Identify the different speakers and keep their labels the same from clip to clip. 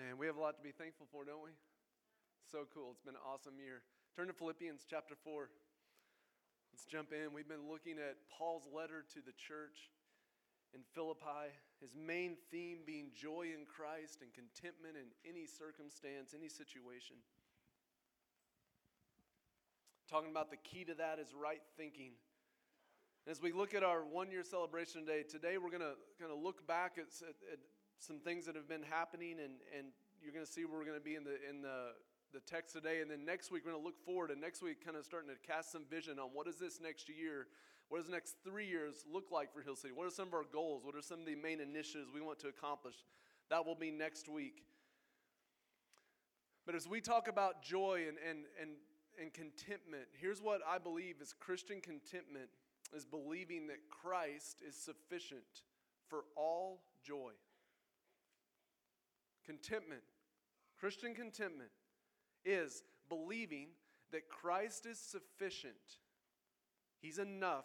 Speaker 1: Man, we have a lot to be thankful for, don't we? So cool. It's been an awesome year. Turn to Philippians chapter 4. Let's jump in. We've been looking at Paul's letter to the church in Philippi, his main theme being joy in Christ and contentment in any circumstance, any situation. Talking about the key to that is right thinking. As we look at our one year celebration today, today we're going to kind of look back at, at, at some things that have been happening, and, and you're going to see where we're going to be in the, in the, the text today. And then next week, we're going to look forward, and next week, kind of starting to cast some vision on what does this next year, what does the next three years look like for Hill City? What are some of our goals? What are some of the main initiatives we want to accomplish? That will be next week. But as we talk about joy and, and, and, and contentment, here's what I believe is Christian contentment is believing that Christ is sufficient for all joy. Contentment, Christian contentment, is believing that Christ is sufficient. He's enough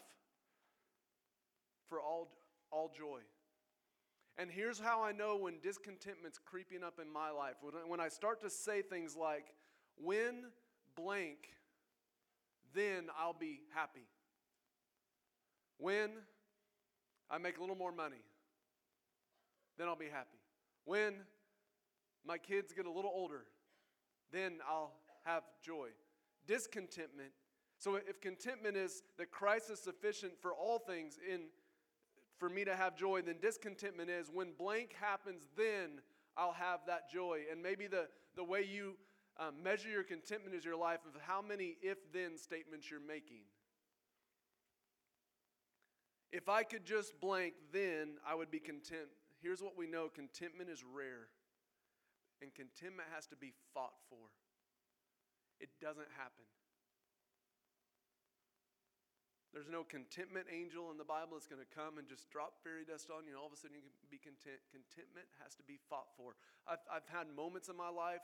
Speaker 1: for all, all joy. And here's how I know when discontentment's creeping up in my life. When I start to say things like, when blank, then I'll be happy. When I make a little more money, then I'll be happy. When my kids get a little older, then I'll have joy. Discontentment. So if contentment is that Christ is sufficient for all things in for me to have joy, then discontentment is when blank happens, then I'll have that joy. And maybe the, the way you um, measure your contentment is your life of how many if then statements you're making. If I could just blank, then I would be content. Here's what we know contentment is rare. And contentment has to be fought for. It doesn't happen. There's no contentment angel in the Bible that's going to come and just drop fairy dust on you and all of a sudden you can be content. Contentment has to be fought for. I've, I've had moments in my life,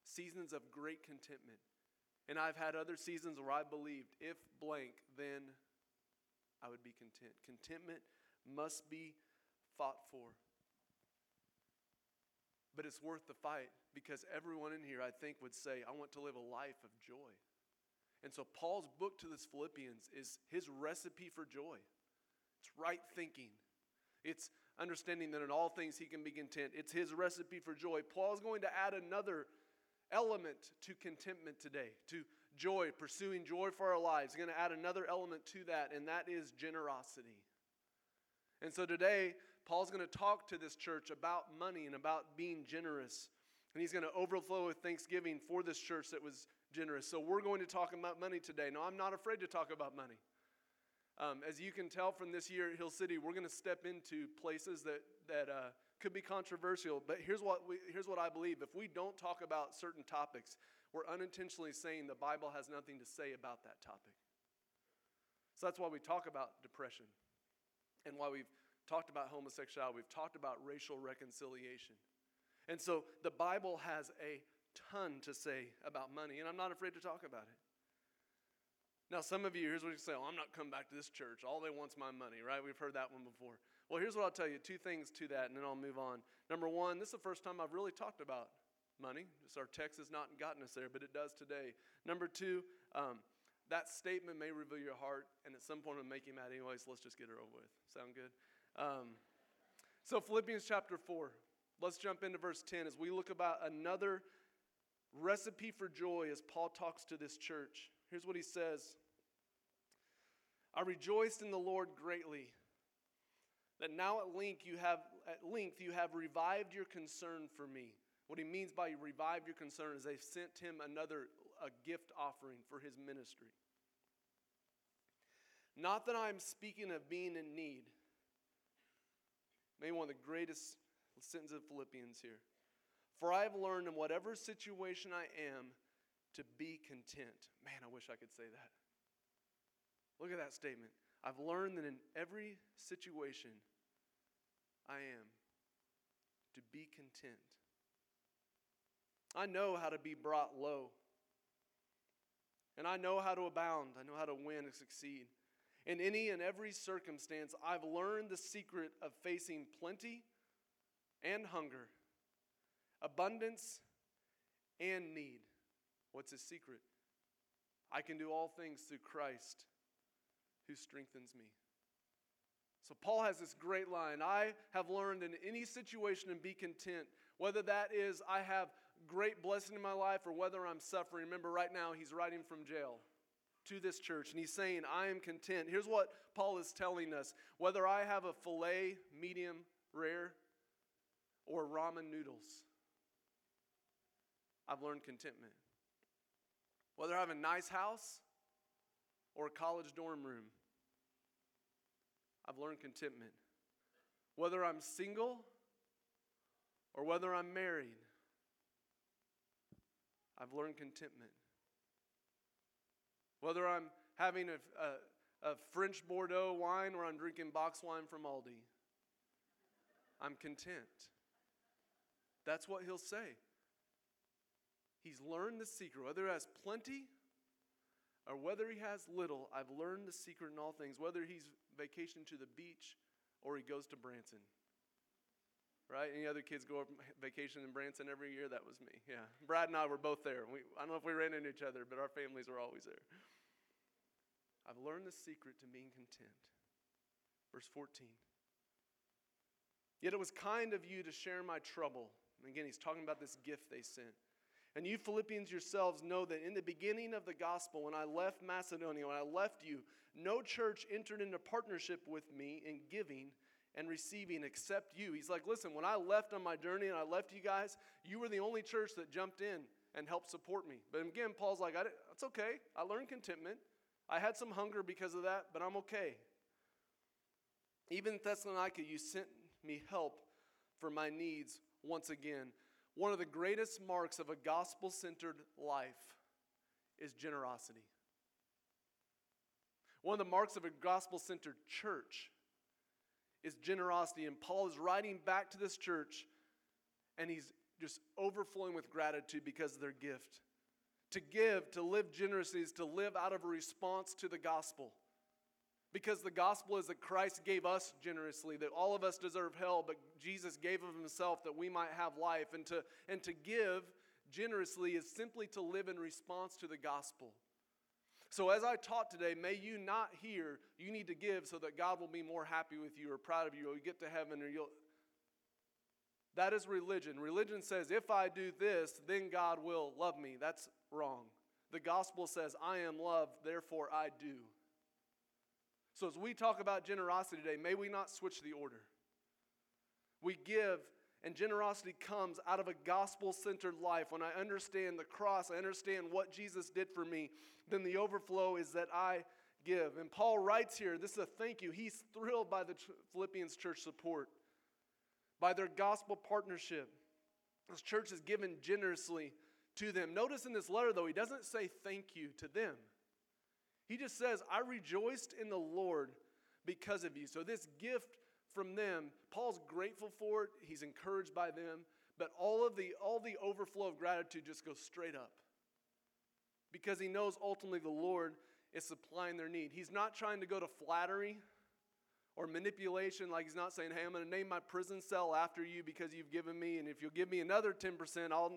Speaker 1: seasons of great contentment. And I've had other seasons where I believed if blank, then I would be content. Contentment must be fought for. But it's worth the fight because everyone in here, I think, would say, I want to live a life of joy. And so, Paul's book to this Philippians is his recipe for joy. It's right thinking, it's understanding that in all things he can be content. It's his recipe for joy. Paul's going to add another element to contentment today, to joy, pursuing joy for our lives. He's going to add another element to that, and that is generosity. And so today, Paul's going to talk to this church about money and about being generous. And he's going to overflow with thanksgiving for this church that was generous. So we're going to talk about money today. No, I'm not afraid to talk about money. Um, as you can tell from this year at Hill City, we're going to step into places that, that uh, could be controversial. But here's what, we, here's what I believe if we don't talk about certain topics, we're unintentionally saying the Bible has nothing to say about that topic. So that's why we talk about depression and why we've talked about homosexuality, we've talked about racial reconciliation. And so the Bible has a ton to say about money, and I'm not afraid to talk about it. Now, some of you, here's what you say, oh, I'm not coming back to this church. All they want's my money, right? We've heard that one before. Well, here's what I'll tell you two things to that, and then I'll move on. Number one, this is the first time I've really talked about money. Just our text has not gotten us there, but it does today. Number two, um, that statement may reveal your heart, and at some point it'll make you mad anyway, so let's just get it over with. Sound good? Um, so, Philippians chapter 4. Let's jump into verse 10 as we look about another recipe for joy as Paul talks to this church. Here's what he says I rejoiced in the Lord greatly that now at length you have at length you have revived your concern for me. What he means by revived your concern is they've sent him another a gift offering for his ministry. Not that I'm speaking of being in need. Maybe one of the greatest sentences of Philippians here. For I have learned in whatever situation I am to be content. Man, I wish I could say that. Look at that statement. I've learned that in every situation I am to be content. I know how to be brought low. And I know how to abound. I know how to win and succeed. In any and every circumstance, I've learned the secret of facing plenty and hunger, abundance and need. What's his secret? I can do all things through Christ who strengthens me. So Paul has this great line I have learned in any situation and be content, whether that is I have great blessing in my life or whether I'm suffering. Remember, right now he's writing from jail to this church and he's saying, I am content. Here's what Paul is telling us whether I have a filet, medium, rare, or ramen noodles, I've learned contentment. Whether I have a nice house or a college dorm room, I've learned contentment. Whether I'm single or whether I'm married, I've learned contentment. Whether I'm having a, a, a, French Bordeaux wine or I'm drinking box wine from Aldi, I'm content. That's what he'll say. He's learned the secret. Whether he has plenty or whether he has little, I've learned the secret in all things. Whether he's vacationing to the beach or he goes to Branson. Right? Any other kids go on vacation in Branson every year? That was me. Yeah. Brad and I were both there. We, I don't know if we ran into each other, but our families were always there. I've learned the secret to being content. Verse 14. Yet it was kind of you to share my trouble. And again, he's talking about this gift they sent. And you Philippians yourselves know that in the beginning of the gospel, when I left Macedonia, when I left you, no church entered into partnership with me in giving and receiving except you. He's like, listen, when I left on my journey and I left you guys, you were the only church that jumped in and helped support me. But again, Paul's like, it's okay. I learned contentment. I had some hunger because of that, but I'm okay. Even Thessalonica, you sent me help for my needs once again. One of the greatest marks of a gospel centered life is generosity. One of the marks of a gospel centered church is generosity. And Paul is writing back to this church and he's just overflowing with gratitude because of their gift. To give, to live generously, is to live out of a response to the gospel. Because the gospel is that Christ gave us generously, that all of us deserve hell, but Jesus gave of himself that we might have life. And to, and to give generously is simply to live in response to the gospel. So, as I taught today, may you not hear you need to give so that God will be more happy with you or proud of you or you get to heaven or you'll. That is religion. Religion says, if I do this, then God will love me. That's wrong. The gospel says, I am loved, therefore I do. So, as we talk about generosity today, may we not switch the order. We give, and generosity comes out of a gospel centered life. When I understand the cross, I understand what Jesus did for me, then the overflow is that I give. And Paul writes here this is a thank you. He's thrilled by the Philippians church support, by their gospel partnership. This church is given generously to them. Notice in this letter, though, he doesn't say thank you to them. He just says, I rejoiced in the Lord because of you. So, this gift from them, Paul's grateful for it, he's encouraged by them, but all of the, all the overflow of gratitude just goes straight up because he knows ultimately the Lord is supplying their need. He's not trying to go to flattery or manipulation, like he's not saying, Hey, I'm going to name my prison cell after you because you've given me, and if you'll give me another 10%, I'll.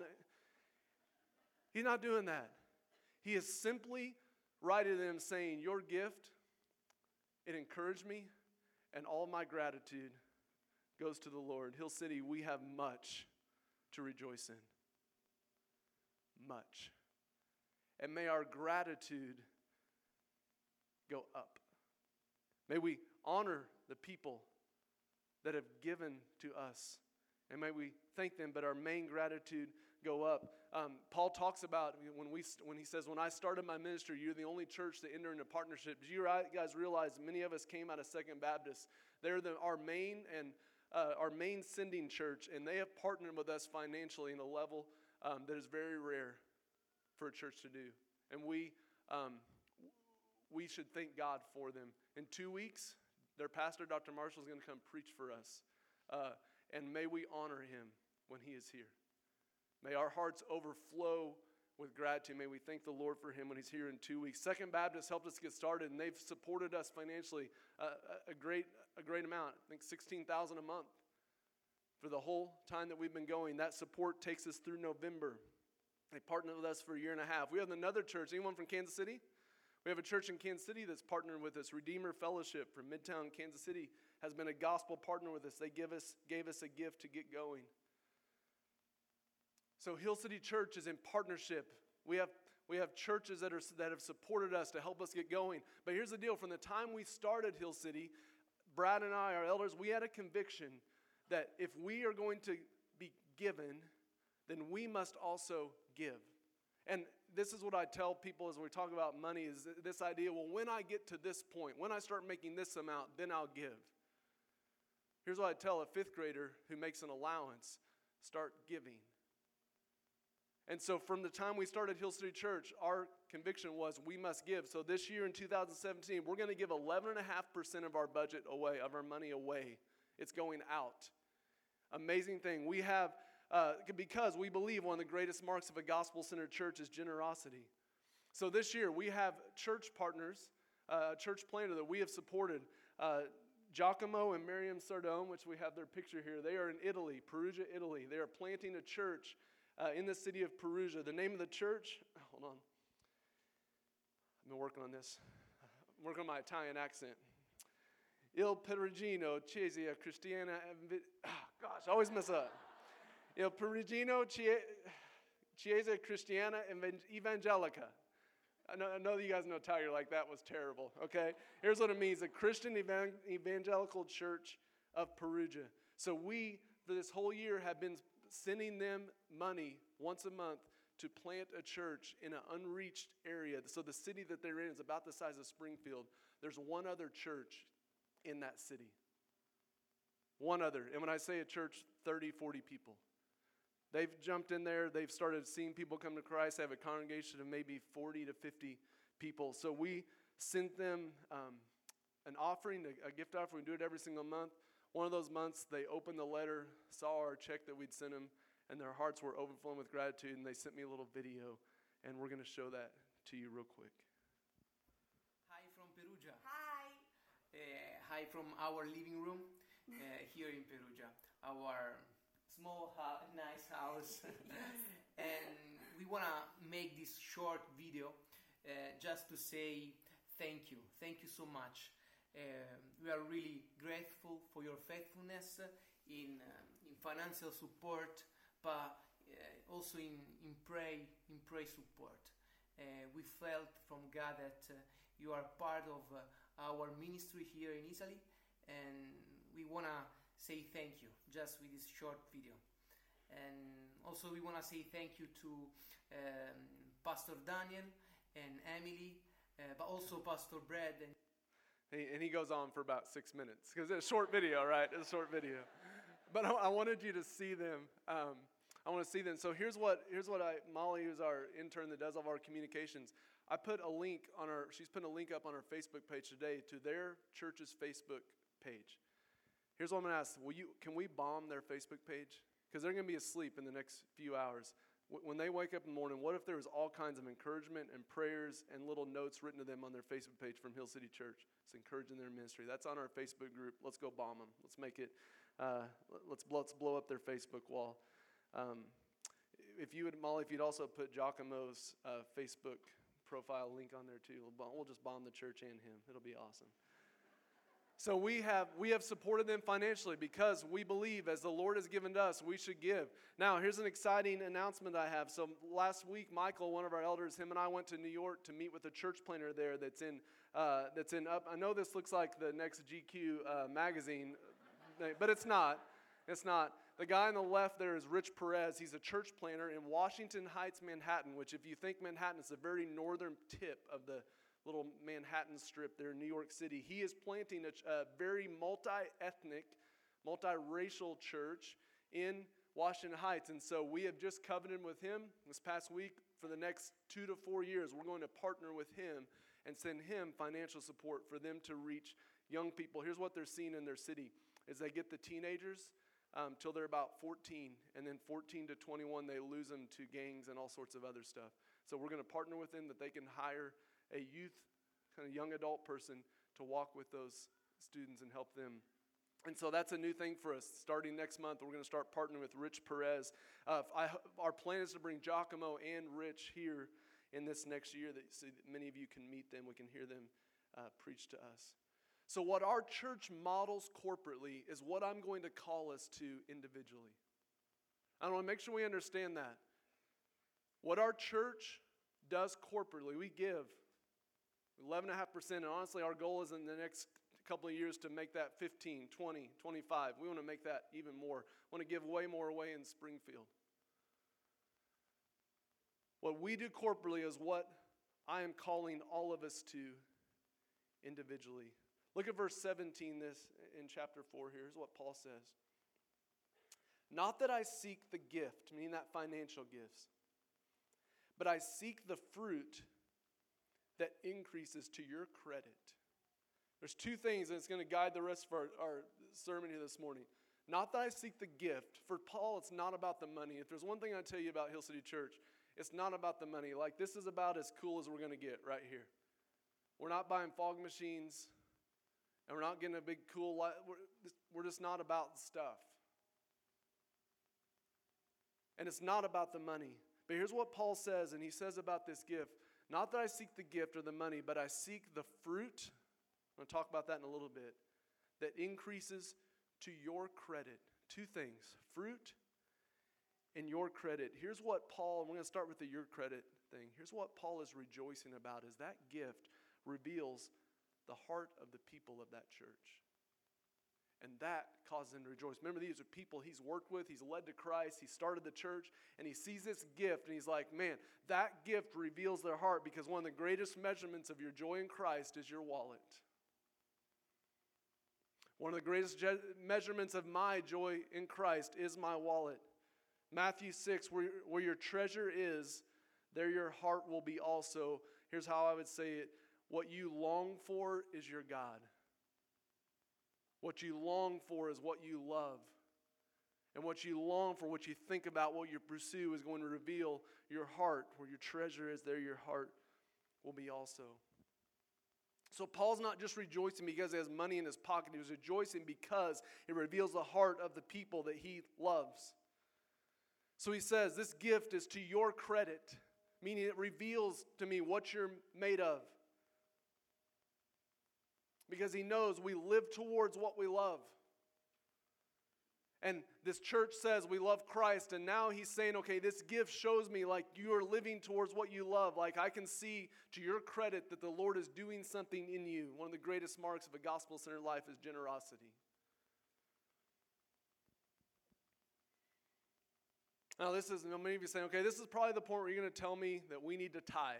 Speaker 1: He's not doing that. He is simply writing to them saying, Your gift, it encouraged me, and all my gratitude goes to the Lord. Hill City, we have much to rejoice in. Much. And may our gratitude go up. May we honor the people that have given to us. And may we thank them, but our main gratitude go up. Um, Paul talks about when, we, when he says, When I started my ministry, you're the only church to enter into partnership. Do you guys realize many of us came out of Second Baptist? They're the, our main and uh, our main sending church, and they have partnered with us financially in a level um, that is very rare for a church to do. And we, um, we should thank God for them. In two weeks, their pastor, Dr. Marshall, is going to come preach for us. Uh, and may we honor him when he is here. May our hearts overflow with gratitude. May we thank the Lord for him when he's here in two weeks. Second Baptist helped us get started, and they've supported us financially uh, a, great, a great amount. I think 16000 a month. for the whole time that we've been going. That support takes us through November. They partnered with us for a year and a half. We have another church. Anyone from Kansas City? We have a church in Kansas City that's partnered with us. Redeemer Fellowship from Midtown Kansas City has been a gospel partner with us. They give us, gave us a gift to get going. So Hill City Church is in partnership. We have, we have churches that, are, that have supported us to help us get going. But here's the deal from the time we started Hill City, Brad and I, our elders, we had a conviction that if we are going to be given, then we must also give. And this is what I tell people as we talk about money is this idea well, when I get to this point, when I start making this amount, then I'll give. Here's what I tell a fifth grader who makes an allowance start giving. And so, from the time we started Hill City Church, our conviction was we must give. So, this year in 2017, we're going to give 11.5% of our budget away, of our money away. It's going out. Amazing thing. We have, uh, because we believe one of the greatest marks of a gospel centered church is generosity. So, this year, we have church partners, uh, church planter that we have supported. Uh, Giacomo and Miriam Sardone, which we have their picture here, they are in Italy, Perugia, Italy. They are planting a church uh, in the city of Perugia. The name of the church, hold on. I've been working on this. I'm working on my Italian accent. Il Perugino Chiesa Cristiana. Oh, gosh, I always mess up. Il Perugino Chiesa Cristiana Evangelica. I know, I know that you guys know Italian like that was terrible, okay? Here's what it means a Christian evangelical church of Perugia. So we, for this whole year, have been sending them money once a month to plant a church in an unreached area. So the city that they're in is about the size of Springfield. There's one other church in that city. One other. And when I say a church, 30, 40 people. They've jumped in there. They've started seeing people come to Christ. They have a congregation of maybe 40 to 50 people. So we sent them um, an offering, a, a gift offering. We do it every single month. One of those months, they opened the letter, saw our check that we'd sent them, and their hearts were overflowing with gratitude. And they sent me a little video, and we're going to show that to you real quick.
Speaker 2: Hi from Perugia.
Speaker 3: Hi.
Speaker 2: Uh, hi from our living room uh, here in Perugia. Our small, ha- nice house. and we want to make this short video uh, just to say thank you. Thank you so much. Um, we are really grateful for your faithfulness in, um, in financial support, but uh, also in, in pray in pray support. Uh, we felt from God that uh, you are part of uh, our ministry here in Italy, and we want to say thank you just with this short video. And also, we want to say thank you to um, Pastor Daniel and Emily, uh, but also Pastor Brad and
Speaker 1: and he goes on for about six minutes because it's a short video, right? It's a short video. But I, wanted you to see them. Um, I want to see them. So here's what here's what I Molly, who's our intern that does all of our communications. I put a link on our. She's put a link up on our Facebook page today to their church's Facebook page. Here's what I'm going to ask: Will you? Can we bomb their Facebook page? Because they're going to be asleep in the next few hours. When they wake up in the morning, what if there was all kinds of encouragement and prayers and little notes written to them on their Facebook page from Hill City Church? It's encouraging their ministry. That's on our Facebook group. Let's go bomb them. Let's make it. Uh, let's let's blow up their Facebook wall. Um, if you would, Molly, if you'd also put Giacomo's uh, Facebook profile link on there too, we'll just bomb the church and him. It'll be awesome. So we have we have supported them financially because we believe as the Lord has given to us, we should give. Now, here's an exciting announcement I have. So last week, Michael, one of our elders, him and I went to New York to meet with a church planter there that's in uh, that's in up. I know this looks like the next GQ uh, magazine, but it's not. It's not. The guy on the left there is Rich Perez. He's a church planter in Washington Heights, Manhattan, which, if you think Manhattan, is the very northern tip of the little Manhattan strip there in New York City. He is planting a, a very multi ethnic, multiracial church in Washington Heights. And so we have just covenanted with him this past week for the next two to four years. We're going to partner with him and send him financial support for them to reach young people. Here's what they're seeing in their city is they get the teenagers um, till they're about 14 and then 14 to 21 they lose them to gangs and all sorts of other stuff so we're going to partner with them that they can hire a youth, kind of young adult person to walk with those students and help them And so that's a new thing for us. Starting next month, we're going to start partnering with Rich Perez. Uh, I, our plan is to bring Giacomo and Rich here in this next year that, so that many of you can meet them. We can hear them uh, preach to us. So, what our church models corporately is what I'm going to call us to individually. I want to make sure we understand that. What our church does corporately, we give 11.5%, and honestly, our goal is in the next couple of years to make that 15, 20, 25. We want to make that even more. Want to give way more away in Springfield. What we do corporately is what I am calling all of us to individually. Look at verse 17 this in chapter 4 here. Here's what Paul says. Not that I seek the gift, meaning that financial gifts, but I seek the fruit that increases to your credit. There's two things, it's going to guide the rest of our, our sermon here this morning. Not that I seek the gift. For Paul, it's not about the money. If there's one thing I tell you about Hill City Church, it's not about the money. Like, this is about as cool as we're going to get right here. We're not buying fog machines, and we're not getting a big cool light. We're just not about stuff. And it's not about the money. But here's what Paul says, and he says about this gift Not that I seek the gift or the money, but I seek the fruit. I'm going to talk about that in a little bit. That increases to your credit. Two things fruit and your credit. Here's what Paul, we're going to start with the your credit thing. Here's what Paul is rejoicing about is that gift reveals the heart of the people of that church. And that causes him to rejoice. Remember, these are people he's worked with, he's led to Christ, he started the church, and he sees this gift, and he's like, man, that gift reveals their heart because one of the greatest measurements of your joy in Christ is your wallet. One of the greatest je- measurements of my joy in Christ is my wallet. Matthew 6, where, where your treasure is, there your heart will be also. Here's how I would say it what you long for is your God. What you long for is what you love. And what you long for, what you think about, what you pursue is going to reveal your heart. Where your treasure is, there your heart will be also. So Paul's not just rejoicing because he has money in his pocket, he's rejoicing because it reveals the heart of the people that he loves. So he says, This gift is to your credit, meaning it reveals to me what you're made of because he knows we live towards what we love. And this church says we love Christ, and now he's saying, okay, this gift shows me like you are living towards what you love. Like I can see to your credit that the Lord is doing something in you. One of the greatest marks of a gospel centered life is generosity. Now, this is, many of you saying, okay, this is probably the point where you're going to tell me that we need to tithe,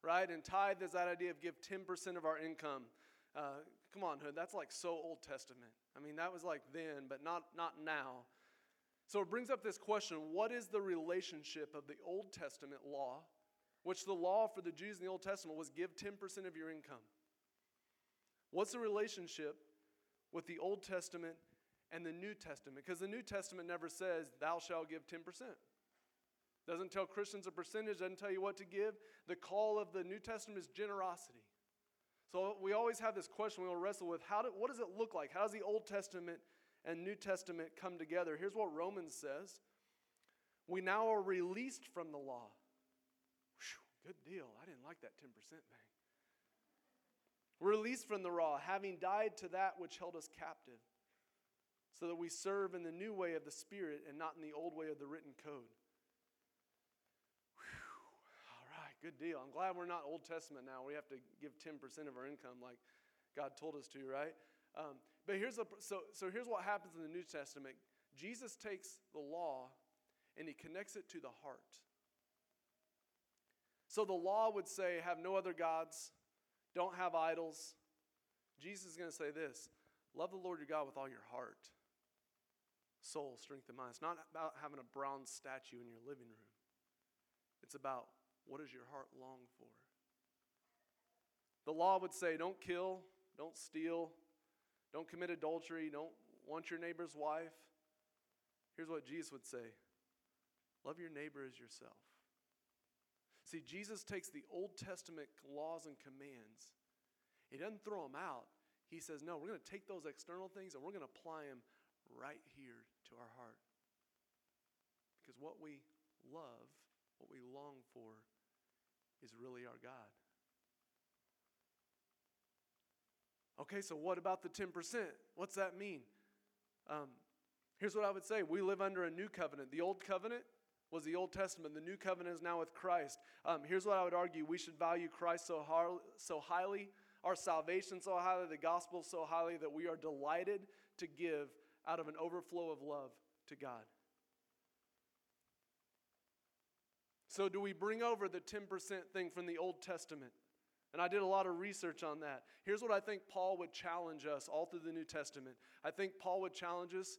Speaker 1: right? And tithe is that idea of give 10% of our income. Uh, come on, Hood, that's like so Old Testament. I mean, that was like then, but not, not now. So it brings up this question what is the relationship of the Old Testament law, which the law for the Jews in the Old Testament was give 10% of your income? What's the relationship with the Old Testament and the New Testament? Because the New Testament never says, thou shalt give 10%. Doesn't tell Christians a percentage, doesn't tell you what to give. The call of the New Testament is generosity. So we always have this question we will wrestle with how do, what does it look like? How does the Old Testament and New Testament come together? Here's what Romans says We now are released from the law. Whew, good deal. I didn't like that 10% thing. Released from the law, having died to that which held us captive, so that we serve in the new way of the Spirit and not in the old way of the written code. Good deal. I'm glad we're not Old Testament now. We have to give 10% of our income like God told us to, right? Um, but here's a, so, so here's what happens in the New Testament Jesus takes the law and he connects it to the heart. So the law would say, have no other gods, don't have idols. Jesus is going to say this love the Lord your God with all your heart, soul, strength, and mind. It's not about having a bronze statue in your living room, it's about what does your heart long for? The law would say don't kill, don't steal, don't commit adultery, don't want your neighbor's wife. Here's what Jesus would say love your neighbor as yourself. See, Jesus takes the Old Testament laws and commands, He doesn't throw them out, He says, no, we're going to take those external things and we're going to apply them right here to our heart. Because what we love, what we long for, is really our God. Okay, so what about the 10%? What's that mean? Um, here's what I would say we live under a new covenant. The old covenant was the Old Testament, the new covenant is now with Christ. Um, here's what I would argue we should value Christ so, har- so highly, our salvation so highly, the gospel so highly, that we are delighted to give out of an overflow of love to God. So, do we bring over the 10% thing from the Old Testament? And I did a lot of research on that. Here's what I think Paul would challenge us all through the New Testament. I think Paul would challenge us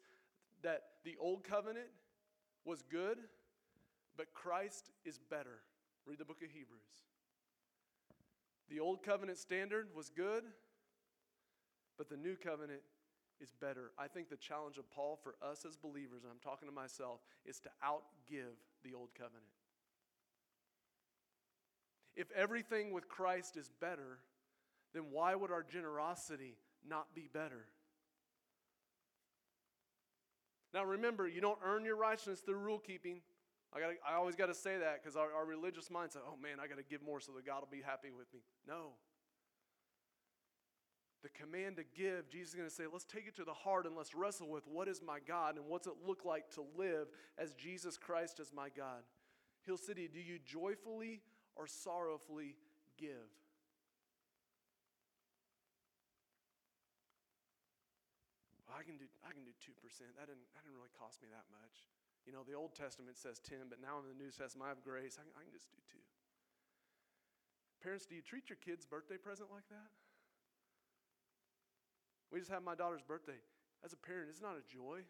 Speaker 1: that the Old Covenant was good, but Christ is better. Read the book of Hebrews. The Old Covenant standard was good, but the New Covenant is better. I think the challenge of Paul for us as believers, and I'm talking to myself, is to outgive the Old Covenant. If everything with Christ is better, then why would our generosity not be better? Now remember, you don't earn your righteousness through rule keeping. I, gotta, I always got to say that because our, our religious says, oh man, I got to give more so that God will be happy with me. No. The command to give, Jesus is going to say, let's take it to the heart and let's wrestle with what is my God and what's it look like to live as Jesus Christ as my God. Hill City, do you joyfully or sorrowfully give. Well, I can do I can do two percent. That didn't that didn't really cost me that much. You know, the Old Testament says ten, but now in the New Testament I have grace. I can, I can just do two. Parents, do you treat your kids' birthday present like that? We just had my daughter's birthday. As a parent, it's not a joy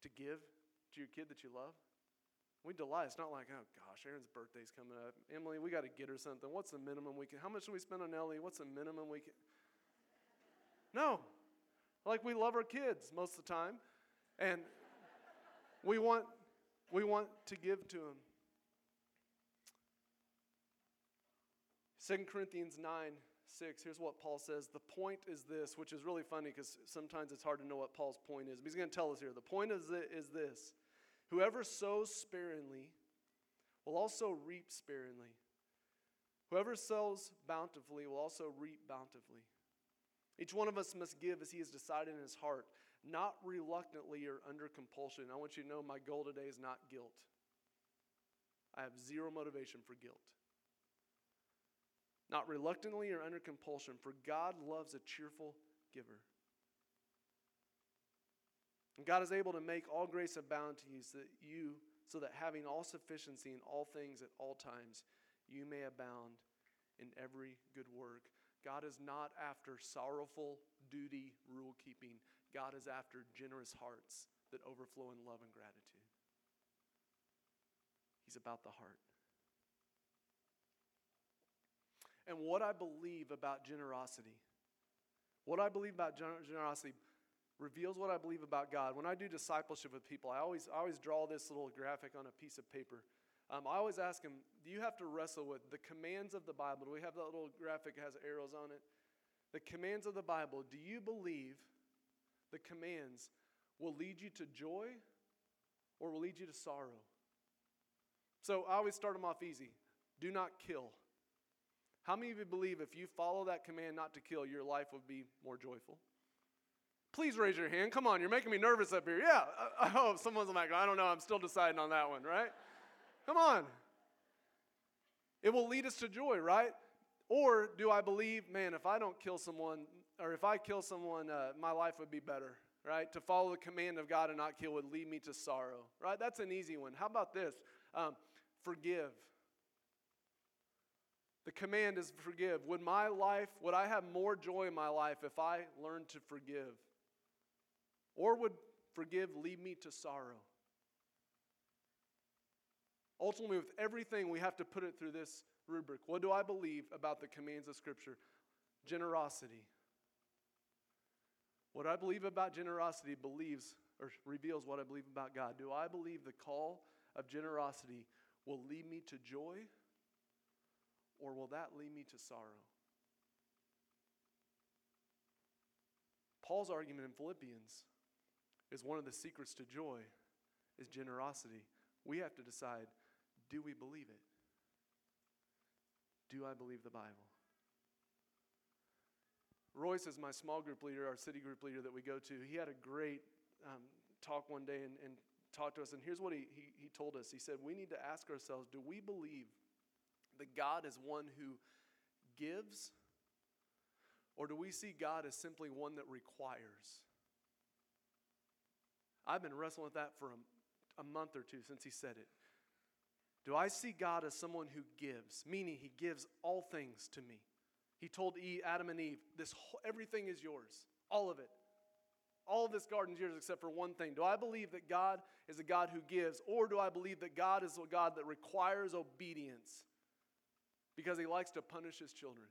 Speaker 1: to give to your kid that you love. We delight. It's not like, oh gosh, Aaron's birthday's coming up. Emily, we got to get her something. What's the minimum we can? How much do we spend on Ellie? What's the minimum we can? No. Like we love our kids most of the time. And we want, we want to give to them. 2 Corinthians 9, 6, here's what Paul says. The point is this, which is really funny because sometimes it's hard to know what Paul's point is. But he's going to tell us here. The point is, is this Whoever sows sparingly will also reap sparingly. Whoever sows bountifully will also reap bountifully. Each one of us must give as he has decided in his heart, not reluctantly or under compulsion. I want you to know my goal today is not guilt. I have zero motivation for guilt. Not reluctantly or under compulsion, for God loves a cheerful giver. And God is able to make all grace abound to you so that you, so that having all sufficiency in all things at all times, you may abound in every good work. God is not after sorrowful duty rule keeping. God is after generous hearts that overflow in love and gratitude. He's about the heart. And what I believe about generosity, what I believe about generosity, reveals what I believe about God. When I do discipleship with people, I always, I always draw this little graphic on a piece of paper. Um, I always ask them, do you have to wrestle with the commands of the Bible? Do we have that little graphic that has arrows on it? The commands of the Bible, do you believe the commands will lead you to joy or will lead you to sorrow? So I always start them off easy. Do not kill. How many of you believe if you follow that command not to kill, your life would be more joyful? Please raise your hand. Come on, you're making me nervous up here. Yeah. I hope someone's like, I don't know, I'm still deciding on that one, right? Come on. It will lead us to joy, right? Or do I believe, man, if I don't kill someone, or if I kill someone, uh, my life would be better, right? To follow the command of God and not kill would lead me to sorrow, right? That's an easy one. How about this? Um, forgive. The command is forgive. Would my life, would I have more joy in my life if I learned to forgive? Or would forgive lead me to sorrow? Ultimately, with everything, we have to put it through this rubric. What do I believe about the commands of Scripture? Generosity. What I believe about generosity believes or reveals what I believe about God. Do I believe the call of generosity will lead me to joy or will that lead me to sorrow? Paul's argument in Philippians is one of the secrets to joy is generosity. We have to decide do we believe it? Do I believe the Bible? Royce is my small group leader, our city group leader that we go to. He had a great um, talk one day and, and talked to us, and here's what he, he, he told us. He said, We need to ask ourselves do we believe that God is one who gives, or do we see God as simply one that requires? I've been wrestling with that for a, a month or two since he said it. Do I see God as someone who gives, meaning he gives all things to me? He told Eve, Adam and Eve, this whole, everything is yours, all of it. All of this garden's yours except for one thing. Do I believe that God is a God who gives, or do I believe that God is a God that requires obedience because he likes to punish his children?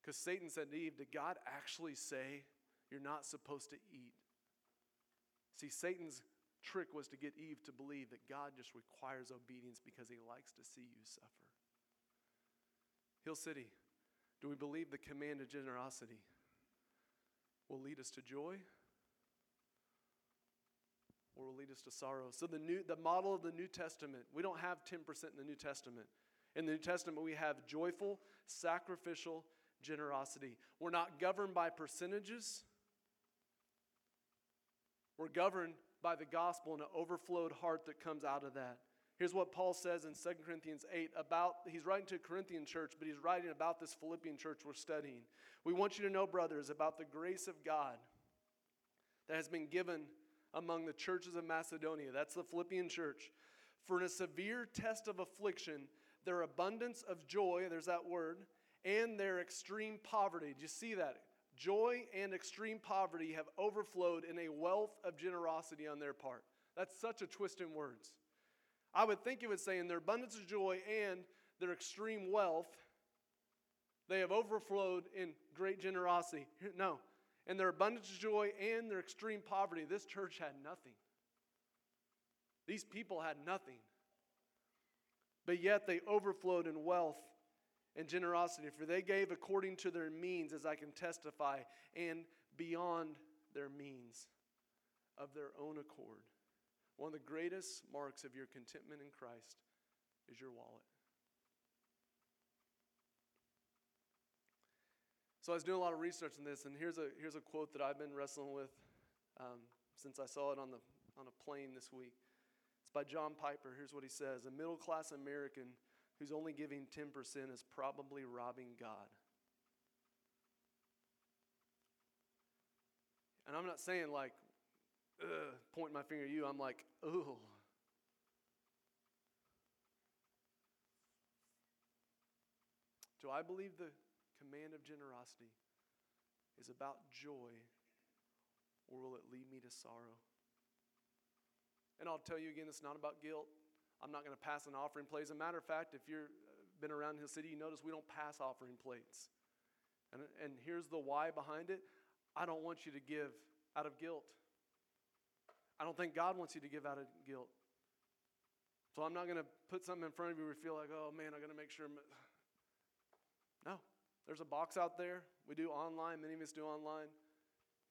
Speaker 1: Because Satan said to Eve, Did God actually say you're not supposed to eat? See, Satan's trick was to get Eve to believe that God just requires obedience because he likes to see you suffer. Hill City, do we believe the command of generosity will lead us to joy or will lead us to sorrow? So the new the model of the New Testament, we don't have 10% in the New Testament. In the New Testament we have joyful, sacrificial generosity. We're not governed by percentages. We're governed by the gospel and an overflowed heart that comes out of that. Here's what Paul says in 2 Corinthians 8 about, he's writing to a Corinthian church, but he's writing about this Philippian church we're studying. We want you to know, brothers, about the grace of God that has been given among the churches of Macedonia. That's the Philippian church. For in a severe test of affliction, their abundance of joy, there's that word, and their extreme poverty. Do you see that? Joy and extreme poverty have overflowed in a wealth of generosity on their part. That's such a twist in words. I would think it would say, in their abundance of joy and their extreme wealth, they have overflowed in great generosity. No. In their abundance of joy and their extreme poverty, this church had nothing. These people had nothing. But yet they overflowed in wealth and generosity, for they gave according to their means, as I can testify, and beyond their means of their own accord. One of the greatest marks of your contentment in Christ is your wallet. So I was doing a lot of research on this, and here's a, here's a quote that I've been wrestling with um, since I saw it on, the, on a plane this week. It's by John Piper. Here's what he says A middle class American who's only giving 10% is probably robbing God. And I'm not saying like, Ugh, pointing my finger at you, I'm like, ooh. Do I believe the command of generosity is about joy, or will it lead me to sorrow? And I'll tell you again, it's not about guilt. I'm not going to pass an offering plate. As a matter of fact, if you've uh, been around Hill City, you notice we don't pass offering plates. And, and here's the why behind it I don't want you to give out of guilt. I don't think God wants you to give out of guilt. So I'm not going to put something in front of you where you feel like, oh man, I got to make sure. No, there's a box out there. We do online. Many of us do online.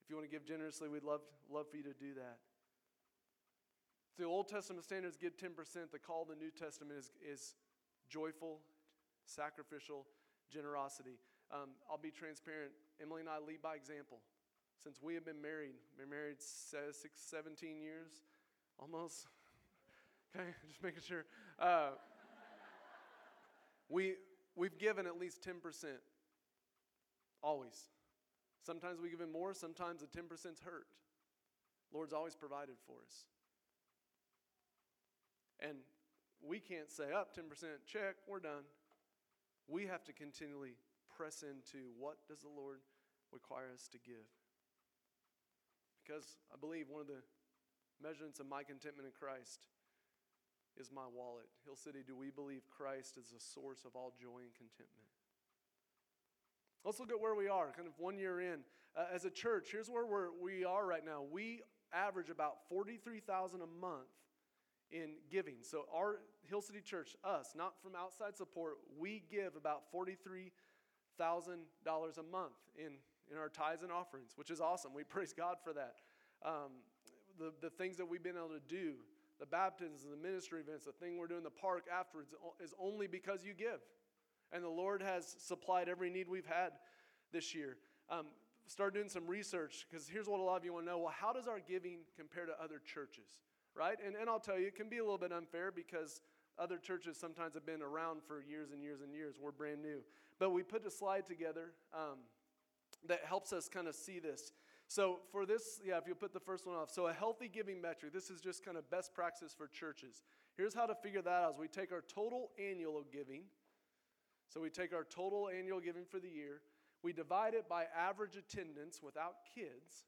Speaker 1: If you want to give generously, we'd love, love for you to do that. The Old Testament standards give 10%. The call of the New Testament is, is joyful, sacrificial generosity. Um, I'll be transparent. Emily and I lead by example. Since we have been married, been married six, 17 years, almost. Okay, just making sure. Uh, we, we've given at least 10%. Always. Sometimes we give in more, sometimes the 10% is hurt. Lord's always provided for us. And we can't say, up oh, 10%, check, we're done. We have to continually press into what does the Lord require us to give. Because I believe one of the measurements of my contentment in Christ is my wallet. Hill City, do we believe Christ is the source of all joy and contentment? Let's look at where we are, kind of one year in. Uh, as a church, here's where we're, we are right now. We average about 43000 a month in giving. So, our Hill City Church, us, not from outside support, we give about $43,000 a month in, in our tithes and offerings, which is awesome. We praise God for that. Um, the, the things that we've been able to do, the baptisms, the ministry events, the thing we're doing in the park afterwards is only because you give. And the Lord has supplied every need we've had this year. Um, start doing some research because here's what a lot of you want to know well, how does our giving compare to other churches? Right? And, and I'll tell you, it can be a little bit unfair because other churches sometimes have been around for years and years and years. We're brand new. But we put a slide together um, that helps us kind of see this. So, for this, yeah, if you put the first one off. So, a healthy giving metric, this is just kind of best practice for churches. Here's how to figure that out: is we take our total annual giving. So, we take our total annual giving for the year, we divide it by average attendance without kids,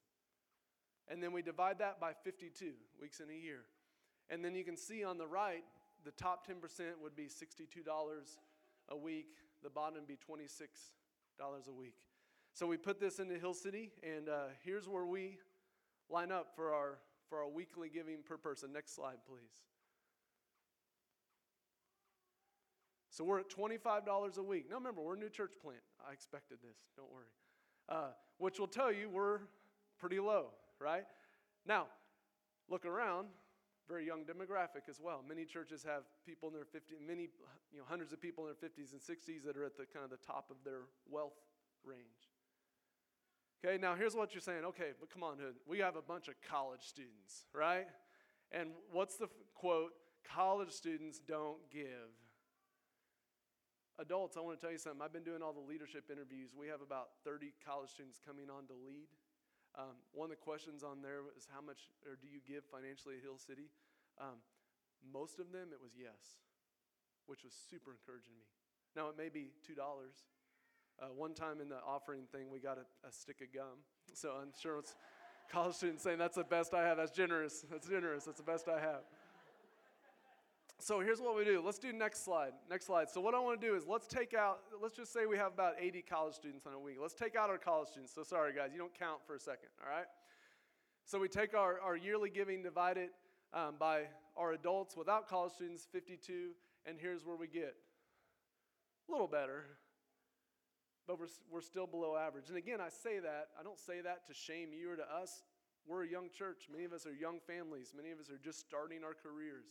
Speaker 1: and then we divide that by 52 weeks in a year. And then you can see on the right, the top 10% would be $62 a week, the bottom would be $26 a week. So we put this into Hill City, and uh, here's where we line up for our, for our weekly giving per person. Next slide, please. So we're at $25 a week. Now remember, we're a new church plant. I expected this, don't worry. Uh, which will tell you we're pretty low, right? Now, look around, very young demographic as well. Many churches have people in their 50s, many, you know, hundreds of people in their 50s and 60s that are at the kind of the top of their wealth range. Okay, now here's what you're saying. Okay, but come on, Hood. We have a bunch of college students, right? And what's the f- quote? College students don't give. Adults, I want to tell you something. I've been doing all the leadership interviews. We have about 30 college students coming on to lead. Um, one of the questions on there was how much or do you give financially at Hill City? Um, most of them, it was yes, which was super encouraging to me. Now, it may be $2, uh, one time in the offering thing, we got a, a stick of gum. So I'm sure it's college students saying, That's the best I have. That's generous. That's generous. That's the best I have. So here's what we do. Let's do next slide. Next slide. So what I want to do is let's take out, let's just say we have about 80 college students on a week. Let's take out our college students. So sorry, guys, you don't count for a second, all right? So we take our, our yearly giving, divide it um, by our adults without college students, 52, and here's where we get a little better but we're, we're still below average. And again, I say that, I don't say that to shame you or to us. We're a young church. Many of us are young families. Many of us are just starting our careers.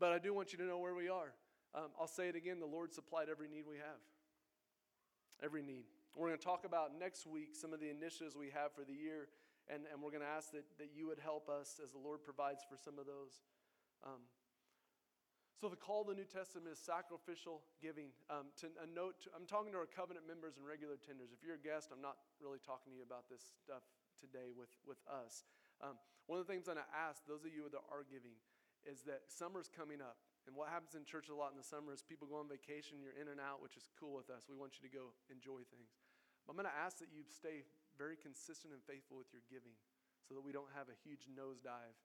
Speaker 1: But I do want you to know where we are. Um, I'll say it again the Lord supplied every need we have. Every need. We're going to talk about next week some of the initiatives we have for the year, and, and we're going to ask that, that you would help us as the Lord provides for some of those. Um, so the call of the New Testament is sacrificial giving. Um, to a note, to, I'm talking to our covenant members and regular tenders. If you're a guest, I'm not really talking to you about this stuff today with, with us. Um, one of the things I'm going to ask those of you that are giving is that summer's coming up. And what happens in church a lot in the summer is people go on vacation, you're in and out, which is cool with us. We want you to go enjoy things. But I'm going to ask that you stay very consistent and faithful with your giving so that we don't have a huge nosedive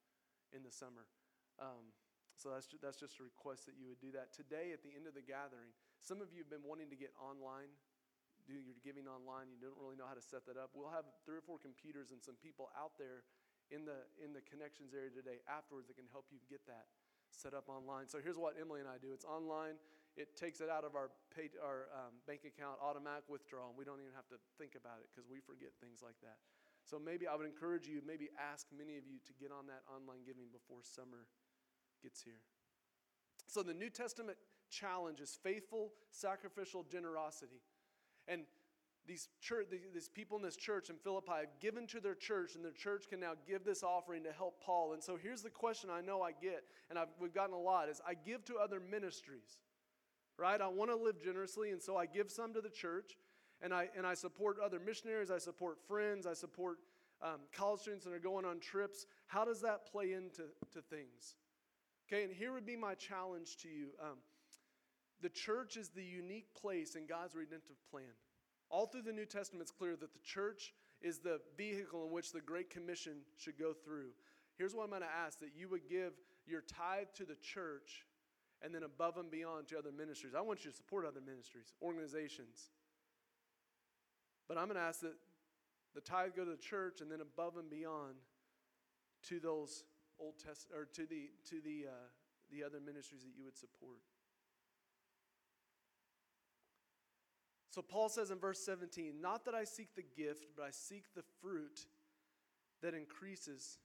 Speaker 1: in the summer. Um, so that's, ju- that's just a request that you would do that. Today, at the end of the gathering, some of you have been wanting to get online, do your giving online. You don't really know how to set that up. We'll have three or four computers and some people out there in the, in the connections area today afterwards that can help you get that set up online. So here's what Emily and I do it's online, it takes it out of our, pay, our um, bank account, automatic withdrawal. And we don't even have to think about it because we forget things like that. So maybe I would encourage you, maybe ask many of you to get on that online giving before summer gets here. So the New Testament challenge is faithful, sacrificial generosity. And these, church, these people in this church in Philippi have given to their church, and their church can now give this offering to help Paul. And so here's the question I know I get, and I've, we've gotten a lot: is I give to other ministries, right? I want to live generously, and so I give some to the church, and I and I support other missionaries, I support friends, I support um, college students that are going on trips. How does that play into to things? Okay, and here would be my challenge to you. Um, the church is the unique place in God's redemptive plan. All through the New Testament, it's clear that the church is the vehicle in which the Great Commission should go through. Here's what I'm going to ask that you would give your tithe to the church and then above and beyond to other ministries. I want you to support other ministries, organizations. But I'm going to ask that the tithe go to the church and then above and beyond to those Old Test or to the to the uh, the other ministries that you would support. So Paul says in verse 17, Not that I seek the gift, but I seek the fruit that increases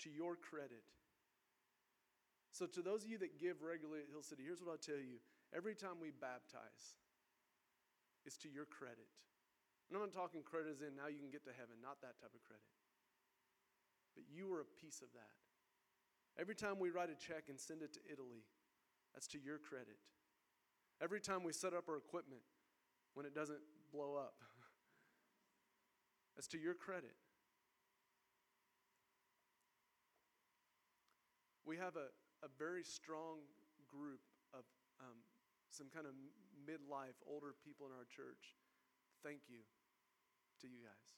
Speaker 1: to your credit. So, to those of you that give regularly at Hill City, here's what I'll tell you. Every time we baptize, it's to your credit. And I'm not talking credit as in now you can get to heaven, not that type of credit. But you are a piece of that. Every time we write a check and send it to Italy, that's to your credit. Every time we set up our equipment when it doesn't blow up, that's to your credit. We have a, a very strong group of um, some kind of midlife, older people in our church. Thank you to you guys.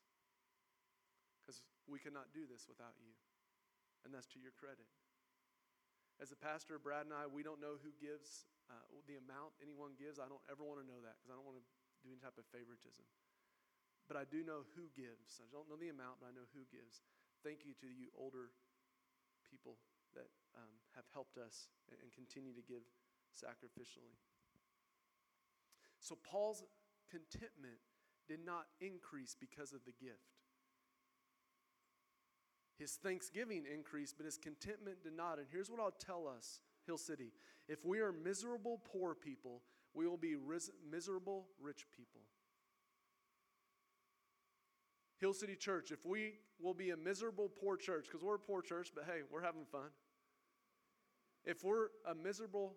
Speaker 1: Because we cannot do this without you. And that's to your credit. As a pastor, Brad and I, we don't know who gives uh, the amount anyone gives. I don't ever want to know that because I don't want to do any type of favoritism. But I do know who gives. I don't know the amount, but I know who gives. Thank you to you older people that um, have helped us and continue to give sacrificially. So Paul's contentment did not increase because of the gift. His thanksgiving increased, but his contentment did not. And here's what I'll tell us, Hill City. If we are miserable poor people, we will be ris- miserable rich people. Hill City Church, if we will be a miserable poor church, because we're a poor church, but hey, we're having fun. If we're a miserable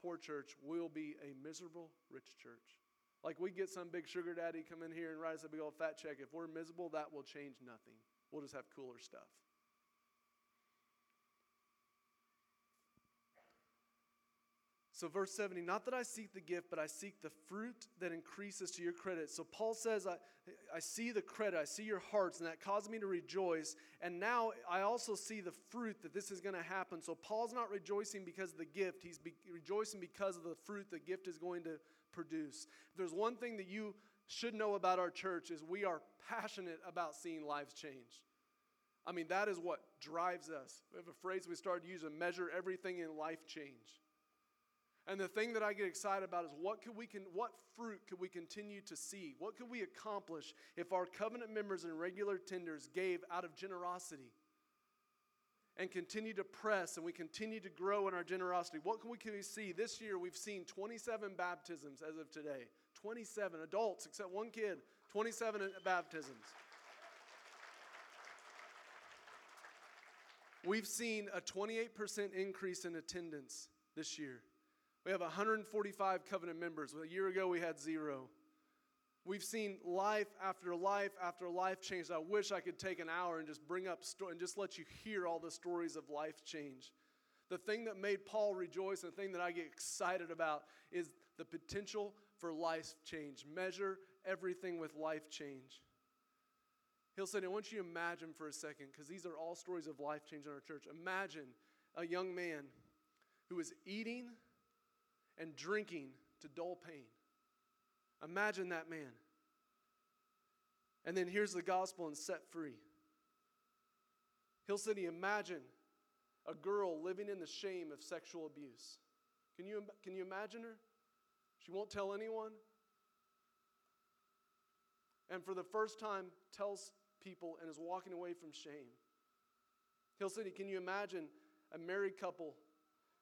Speaker 1: poor church, we'll be a miserable rich church. Like we get some big sugar daddy come in here and write us a big old fat check. If we're miserable, that will change nothing. We'll just have cooler stuff. So, verse 70, not that I seek the gift, but I seek the fruit that increases to your credit. So, Paul says, I, I see the credit, I see your hearts, and that caused me to rejoice. And now I also see the fruit that this is going to happen. So, Paul's not rejoicing because of the gift, he's be, rejoicing because of the fruit the gift is going to produce. If there's one thing that you should know about our church is we are passionate about seeing lives change. I mean, that is what drives us. We have a phrase we started using measure everything in life change. And the thing that I get excited about is what could we can what fruit could we continue to see? What could we accomplish if our covenant members and regular tenders gave out of generosity? And continue to press and we continue to grow in our generosity. What can we, can we see? This year we've seen 27 baptisms as of today. 27 adults, except one kid, 27 baptisms. We've seen a 28% increase in attendance this year. We have 145 covenant members. A year ago, we had zero. We've seen life after life after life change. I wish I could take an hour and just bring up sto- and just let you hear all the stories of life change. The thing that made Paul rejoice and the thing that I get excited about is the potential for life change. Measure everything with life change. He'll say, I want you to imagine for a second, because these are all stories of life change in our church. Imagine a young man who is eating and drinking to dull pain. Imagine that man. And then here's the gospel and set free. Hill City, imagine a girl living in the shame of sexual abuse. Can you, can you imagine her? She won't tell anyone. And for the first time, tells people and is walking away from shame. Hill City, can you imagine a married couple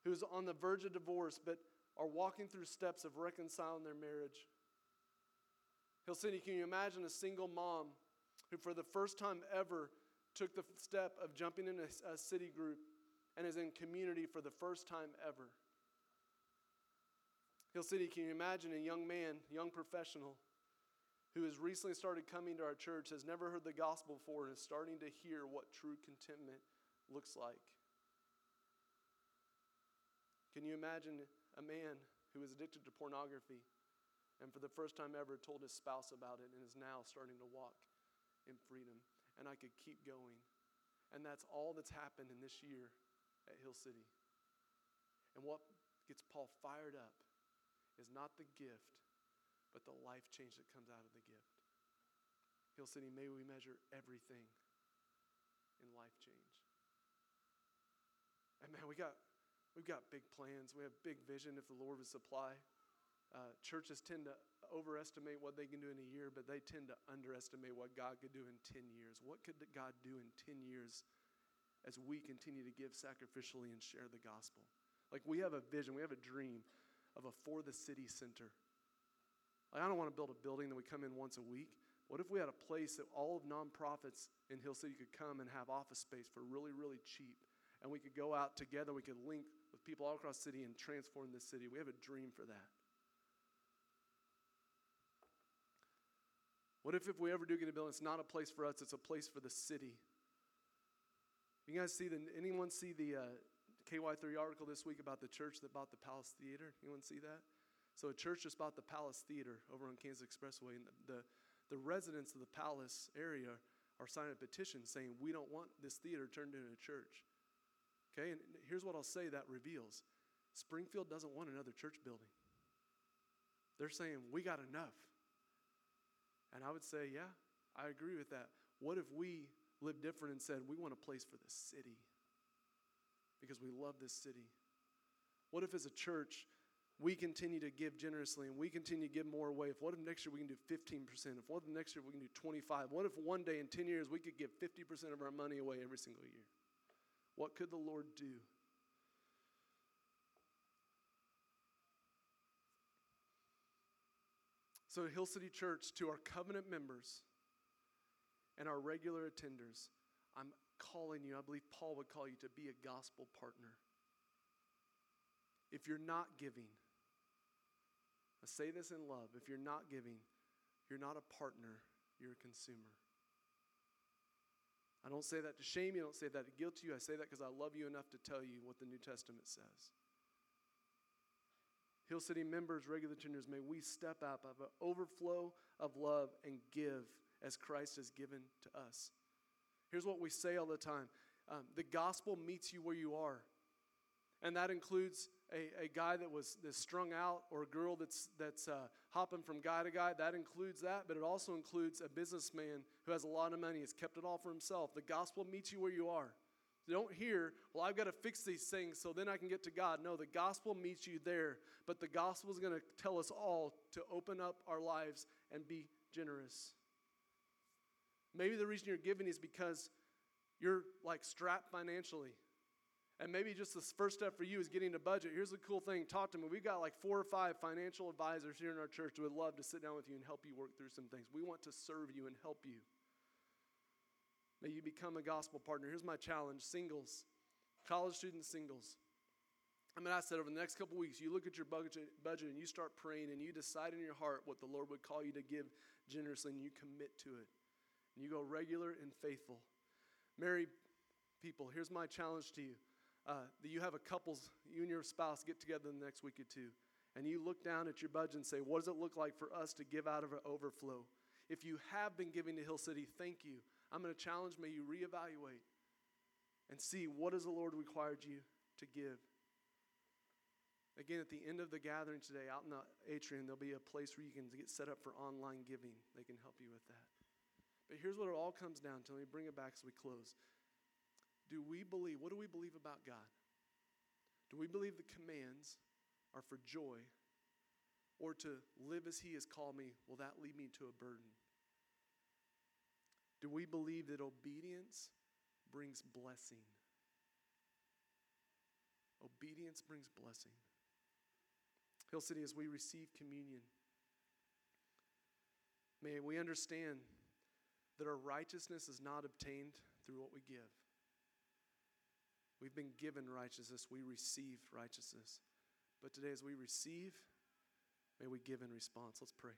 Speaker 1: who's on the verge of divorce but are walking through steps of reconciling their marriage? City, can you imagine a single mom who, for the first time ever, took the step of jumping in a, a city group and is in community for the first time ever? Hill City, can you imagine a young man, young professional, who has recently started coming to our church, has never heard the gospel before, and is starting to hear what true contentment looks like? Can you imagine a man who was addicted to pornography and for the first time ever told his spouse about it and is now starting to walk in freedom? And I could keep going. And that's all that's happened in this year at Hill City. And what gets Paul fired up is not the gift, but the life change that comes out of the gift. Hill City, may we measure everything in life change. And man, we got we've got big plans. We have big vision if the Lord would supply. Uh, churches tend to overestimate what they can do in a year, but they tend to underestimate what God could do in 10 years. What could God do in 10 years as we continue to give sacrificially and share the gospel? Like we have a vision, we have a dream of a for the city center. Like I don't want to build a building that we come in once a week. What if we had a place that all of nonprofits in Hill City could come and have office space for really, really cheap? And we could go out together, we could link with people all across the city and transform this city. We have a dream for that. What if, if we ever do get a building, it's not a place for us, it's a place for the city? You guys see the, anyone see the uh, KY3 article this week about the church that bought the Palace Theater? Anyone see that? So a church just bought the Palace Theater over on Kansas Expressway, and the, the the residents of the palace area are signing a petition saying, We don't want this theater turned into a church. Okay, and here's what I'll say that reveals Springfield doesn't want another church building. They're saying, We got enough. And I would say, Yeah, I agree with that. What if we lived different and said, We want a place for the city because we love this city? What if, as a church, we continue to give generously and we continue to give more away, if what if next year we can do 15%? If what if next year we can do 25? What if one day in 10 years we could give 50% of our money away every single year? What could the Lord do? So, Hill City Church, to our covenant members and our regular attenders, I'm calling you, I believe Paul would call you to be a gospel partner. If you're not giving, I say this in love. If you're not giving, you're not a partner, you're a consumer. I don't say that to shame you, I don't say that to guilt you. I say that because I love you enough to tell you what the New Testament says. Hill City members, regular tenders, may we step up of an overflow of love and give as Christ has given to us. Here's what we say all the time um, the gospel meets you where you are. And that includes a, a guy that was that's strung out or a girl that's, that's uh, hopping from guy to guy. That includes that, but it also includes a businessman who has a lot of money, has kept it all for himself. The gospel meets you where you are. Don't hear, well, I've got to fix these things so then I can get to God. No, the gospel meets you there, but the gospel is going to tell us all to open up our lives and be generous. Maybe the reason you're giving is because you're like strapped financially. And maybe just the first step for you is getting a budget. Here's the cool thing talk to me. We've got like four or five financial advisors here in our church who would love to sit down with you and help you work through some things. We want to serve you and help you. May you become a gospel partner. Here's my challenge singles, college student singles. I mean, I said over the next couple weeks, you look at your budget, budget and you start praying and you decide in your heart what the Lord would call you to give generously and you commit to it. And you go regular and faithful. Married people, here's my challenge to you uh, that you have a couples, you and your spouse get together the next week or two, and you look down at your budget and say, What does it look like for us to give out of an overflow? If you have been giving to Hill City, thank you. I'm going to challenge, may you reevaluate and see what has the Lord required you to give. Again, at the end of the gathering today, out in the atrium, there'll be a place where you can get set up for online giving. They can help you with that. But here's what it all comes down to. Let me bring it back as we close do we believe, what do we believe about God? Do we believe the commands are for joy or to live as He has called me? Will that lead me to a burden? Do we believe that obedience brings blessing? Obedience brings blessing. Hill City, as we receive communion, may we understand that our righteousness is not obtained through what we give. We've been given righteousness, we receive righteousness. But today, as we receive, may we give in response. Let's pray.